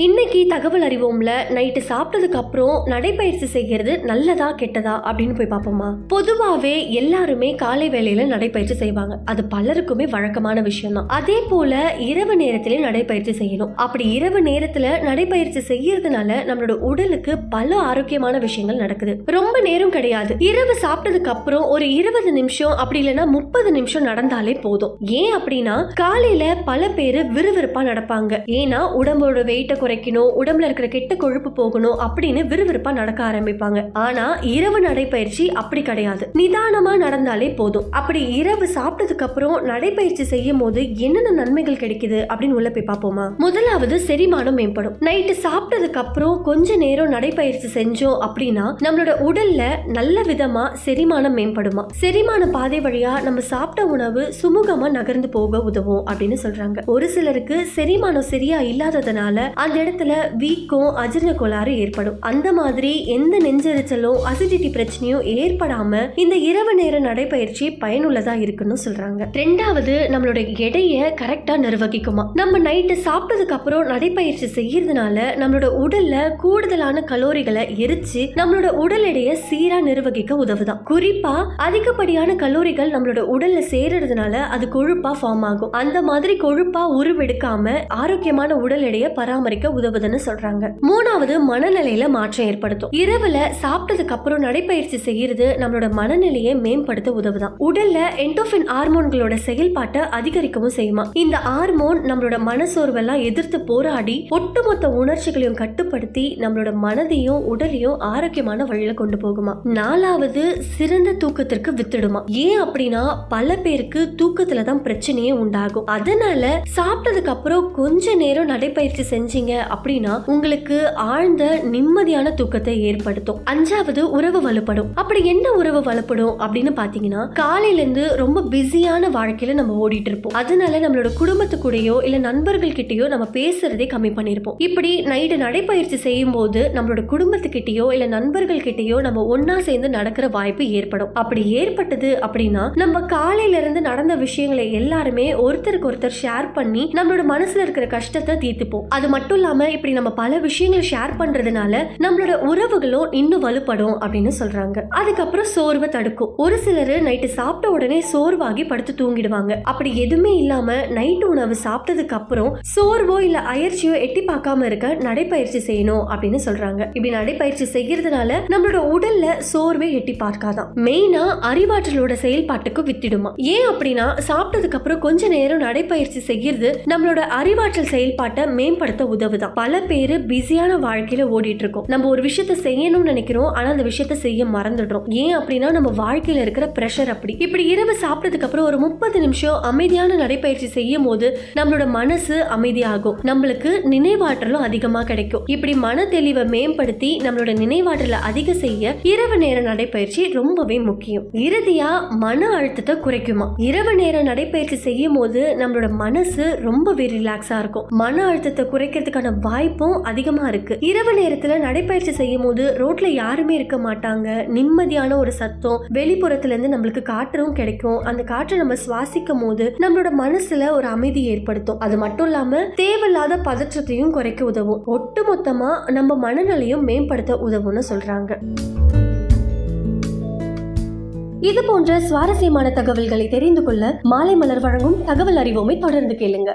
இன்னைக்கு தகவல் அறிவோம்ல. நைட்டு சாப்பிட்டதுக்கு அப்புறம் நடைப்பயிற்சி செய்கிறது நல்லதா கெட்டதா அப்படின்னு போய் பார்ப்போமா? பொதுவாகவே எல்லாருமே காலை வேளையில நடைப்பயிற்சி செய்வாங்க. அது பலருக்குமே வழக்கமான விஷயம் தான் அதே போல இரவு நேரத்திலே நடைப்பயிற்சி செய்யணும். அப்படி இரவு நேரத்துல நடைப்பயிற்சி செய்யறதுனால நம்மளோட உடலுக்கு பல ஆரோக்கியமான விஷயங்கள் நடக்குது. ரொம்ப நேரம் கிடையாது. இரவு சாப்பிட்டதுக்கு அப்புறம் ஒரு இருபது நிமிஷம் அப்படி இல்லைன்னா முப்பது நிமிஷம் நடந்தாலே போதும். ஏன் அப்படின்னா காலையில பல பேர் விறுவிறுப்பா நடப்பாங்க. ஏன்னா உடம்போட வெயிட்டை குறைக்கணும் உடம்புல இருக்கிற கெட்ட கொழுப்பு போகணும் அப்படின்னு விறுவிறுப்பா நடக்க ஆரம்பிப்பாங்க. ஆனா இரவு நடைப்பயிற்சி அப்படி கிடையாது. நிதானமா நடந்தாலே போதும். அப்படி இரவு சாப்பிட்டதுக்கு அப்புறம் நடைப்பயிற்சி செய்யும் போது என்னென்ன நன்மைகள் கிடைக்குது அப்படின்னு உள்ள போய் பார்ப்போமா? முதலாவது செரிமானம் மேம்படும். நைட்டு சாப்பிட்டதுக்கு அப்புறம் கொஞ்ச நேரம் நடைப்பயிற்சி செஞ்சோம் அப்படின்னா நம்மளோட உடல்ல நல்ல விதமா செரிமானம் மேம்படுமா? செரிமான பாதை வழியா நம்ம சாப்பிட்ட உணவு சுமூகமா நகர்ந்து போக உதவும் அப்படின்னு சொல்றாங்க. ஒரு சிலருக்கு செரிமானம் சரியா இல்லாததுனால அந்த இடத்துல வீக்கம் அஜீரண கோளாறு ஏற்படும். அந்த மாதிரி எந்த நெஞ்செரிச்சலோ அசிடிட்டி பிரச்சனையும் ஏற்படாம இந்த இரவு நேர நடைப்பயிற்சி பயனுள்ளதா இருக்குன்னு சொல்றாங்க. ரெண்டாவது நம்மளோட எடையை கரெக்டா நிர்வகிக்குமா. நம்ம நைட்டு சாப்பிட்டதுக்கு அப்புறம் நடைப்பயிற்சி செய்யறதுனால நம்மளோட உடல்ல கூடுதலான கலோரிகளை எரிச்சு நம்மளோட உடல் எடையை சீரா நிர்வகிக்க உதவுதான். குறிப்பா அதிகப்படியான கலோரிகள் நம்மளோட உடல்ல சேர்றதுனால அது கொழுப்பா ஃபார்ம் ஆகும். அந்த மாதிரி கொழுப்பா உருவெடுக்காம ஆரோக்கியமான உடல் எடையை பராமரிக்க உதவுதுன்னு சொல்றாங்க. மூணாவது மனநிலையில மாற்றம் ஏற்படுத்தும். இரவுல சாப்பிட்டதுக்கு அப்புறம் நடைப்பயிற்சி செய்யறது நம்மளோட மனநிலையை மேம்படுத்த உதவுதான். உடல்ல என்டோஃபின் ஹார்மோன்களோட செயல்பாட்டை அதிகரிக்கவும் செய்யுமா. இந்த ஹார்மோன் நம்மளோட மனசோர்வெல்லாம் எதிர்த்து போராடி ஒட்டுமொத்த உணர்ச்சிகளையும் கட்டுப்படுத்தி நம்மளோட மனதையும் உடலையும் ஆரோக்கியமான வழியில கொண்டு போகுமா. நாலாவது சிறந்த தூக்கத்திற்கு வித்துடுமா. ஏன் அப்படின்னா பல பேருக்கு தூக்கத்துல தான் பிரச்சனையே உண்டாகும். அதனால சாப்பிட்டதுக்கு அப்புறம் கொஞ்ச நேரம் நடைப்பயிற்சி செஞ்சீங்க அப்படின்னா உங்களுக்கு ஆழ்ந்த நிம்மதியான தூக்கத்தை ஏற்படுத்தும். அஞ்சாவது உறவு வலுப்படும். அப்படி என்ன உறவு வலுப்படும் அப்படின்னு பாத்தீங்கன்னா காலையில இருந்து ரொம்ப பிஸியான வாழ்க்கையில நம்ம ஓடிட்டு இருப்போம் அதனால நம்மளோட குடும்பத்து கூடயோ இல்ல நண்பர்கள் கிட்டயோ நம்ம பேசுறதே கம்மி பண்ணிருப்போம். இப்படி நைட்டு நடைப்பயிற்சி செய்யும் போது நம்மளோட குடும்பத்துக்கிட்டயோ இல்ல நண்பர்கள் கிட்டயோ நம்ம ஒன்னா சேர்ந்து நடக்கிற வாய்ப்பு ஏற்படும். அப்படி ஏற்பட்டது அப்படின்னா நம்ம காலையில இருந்து நடந்த விஷயங்களை எல்லாருமே ஒருத்தருக்கு ஒருத்தர் ஷேர் பண்ணி நம்மளோட மனசுல இருக்கிற கஷ்டத்தை தீர்த்துப்போம். அது மட்டும் இல்லாம இப்படி நம்ம பல விஷயங்களை ஷேர் பண்றதுனால நம்மளோட உறவுகளும் இன்னும் வலுப்படும் அப்படின்னு சொல்றாங்க. அதுக்கப்புறம் சோர்வை தடுக்கும். ஒரு சிலர் நைட்டு சாப்பிட்ட உடனே சோர்வாகி படுத்து தூங்கிடுவாங்க. அப்படி எதுவுமே இல்லாம நைட்டு உணவு சாப்பிட்டதுக்கு அப்புறம் சோர்வோ இல்ல அயற்சியோ எட்டி பார்க்காம இருக்க நடைப்பயிற்சி செய்யணும் அப்படின்னு சொல்றாங்க. இப்படி நடைப்பயிற்சி செய்யறதுனால நம்மளோட உடல்ல சோர்வை எட்டி பார்க்காதான். மெயினா அறிவாற்றலோட செயல்பாட்டுக்கு வித்திடுமா. ஏன் அப்படின்னா சாப்பிட்டதுக்கு அப்புறம் கொஞ்ச நேரம் நடைப்பயிற்சி செய்யறது நம்மளோட அறிவாற்றல் செயல்பாட்டை மேம்படுத்த உதவுதான் பல பேர் பிஸியான வாழ்க்கையில ஓடிட்டு இருக்கோம் நம்ம ஒரு விஷயத்த செய்யணும்னு நினைக்கிறோம். ஆனா அந்த விஷயத்த செய்ய மறந்துடுறோம். ஏன் அப்படின்னா நம்ம வாழ்க்கையில இருக்கிற பிரஷர் அப்படி. இப்படி இரவு சாப்பிட்டதுக்கு அப்புறம் ஒரு முப்பது நிமிஷம் அமைதியான நடைப்பயிற்சி செய்யும் போது நம்மளோட மனசு அமைதியாகும். நம்மளுக்கு நினைவாற்றலும் அதிகமா கிடைக்கும். இப்படி மன தெளிவை மேம்படுத்தி நம்மளோட நினைவாற்றலை அதிக செய்ய இரவு நேர நடைப்பயிற்சி ரொம்பவே முக்கியம். இறுதியா மன அழுத்தத்தை குறைக்குமா? இரவு நேர நடைப்பயிற்சி செய்யும் போது நம்மளோட மனசு ரொம்பவே ரிலாக்ஸா இருக்கும். மன அழுத்தத்தை குறைக்கிறதுக்கு குறைக்கிறதுக்கான வாய்ப்பும் அதிகமாக இருக்கு. இரவு நேரத்தில் நடைப்பயிற்சி செய்யும் போது ரோட்ல யாருமே இருக்க மாட்டாங்க. நிம்மதியான ஒரு சத்தம் வெளிப்புறத்துல இருந்து நம்மளுக்கு காற்றும் கிடைக்கும். அந்த காற்றை நம்ம சுவாசிக்கும் போது நம்மளோட மனசுல ஒரு அமைதி ஏற்படுத்தும். அது மட்டும் இல்லாம தேவையில்லாத பதற்றத்தையும் குறைக்க உதவும். ஒட்டுமொத்தமா நம்ம மனநிலையும் மேம்படுத்த உதவும்னு சொல்றாங்க. இது போன்ற சுவாரஸ்யமான தகவல்களை தெரிந்து கொள்ள மாலை மலர் வழங்கும் தகவல் அறிவோமை தொடர்ந்து கேளுங்க.